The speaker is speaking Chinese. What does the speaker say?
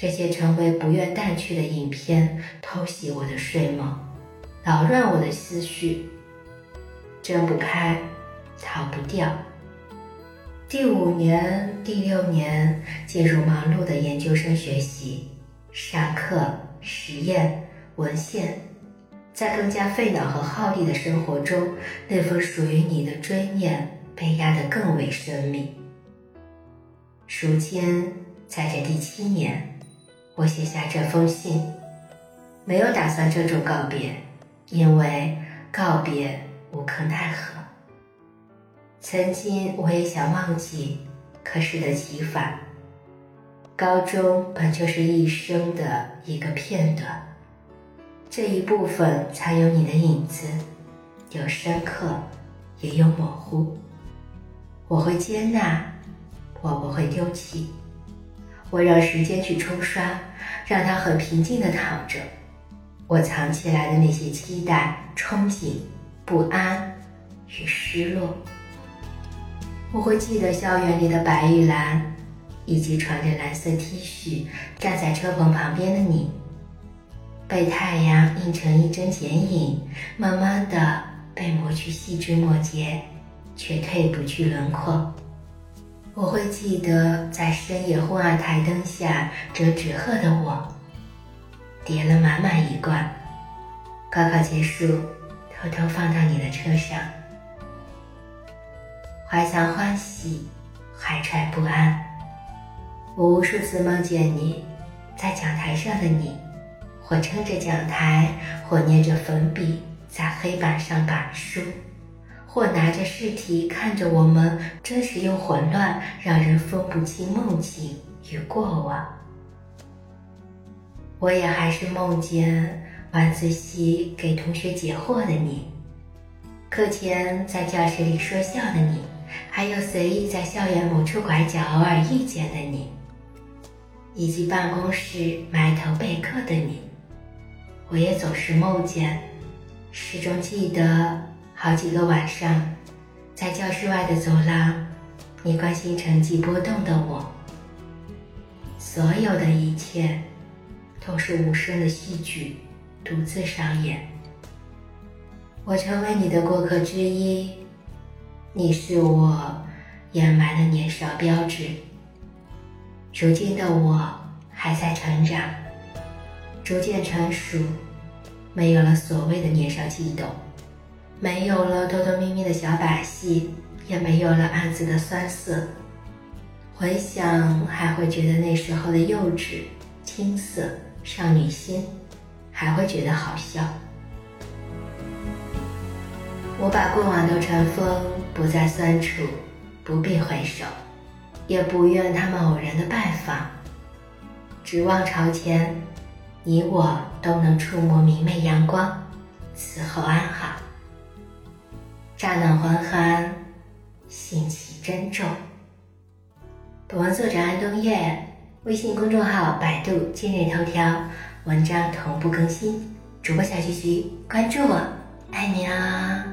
这些成为不愿淡去的影片，偷袭我的睡梦，扰乱我的思绪，睁不开，逃不掉。第五年、第六年进入忙碌的研究生学习，上课、实验、文献，在更加费脑和耗力的生活中，那份属于你的追念被压得更为生命。如今，在这第七年，我写下这封信，没有打算郑重告别，因为告别无可奈何。曾经我也想忘记，可适得其反。高中本就是一生的一个片段，这一部分才有你的影子，有深刻，也有模糊。我会接纳，我不会丢弃。我让时间去冲刷，让它很平静的躺着。我藏起来的那些期待、憧憬、不安与失落。我会记得校园里的白玉兰，以及穿着蓝色 T 恤站在车棚旁边的你，被太阳映成一帧剪影，慢慢的被磨去细枝末节，却褪不去轮廓。我会记得在深夜昏暗台灯下折纸鹤的我，叠了满满一罐，高考结束，偷偷放到你的车上。怀藏欢喜，怀揣不安。我无数次梦见你，在讲台上的你，或撑着讲台，或捏着粉笔在黑板上板书，或拿着试题看着我们，真实又混乱，让人分不清梦境与过往。我也还是梦见晚自习给同学解惑的你，课前在教室里说笑的你。还有随意在校园某处拐角偶尔遇见的你，以及办公室埋头备课的你，我也总是梦见，始终记得好几个晚上，在教室外的走廊，你关心成绩波动的我。所有的一切，都是无声的戏剧，独自上演。我成为你的过客之一。你是我掩埋的年少标志。如今的我还在成长，逐渐成熟，没有了所谓的年少悸动，没有了偷偷咪咪的小把戏，也没有了暗自的酸涩。回想，还会觉得那时候的幼稚、青涩、少女心，还会觉得好笑。我把过往都尘封，不再酸楚，不必回首，也不愿他们偶然的拜访。指望朝前，你我都能触摸明媚阳光，此后安好。乍暖还寒，心系珍重。本文作者安东叶，微信公众号、百度、今日头条，文章同步更新。主播小菊菊，关注我，爱你啊！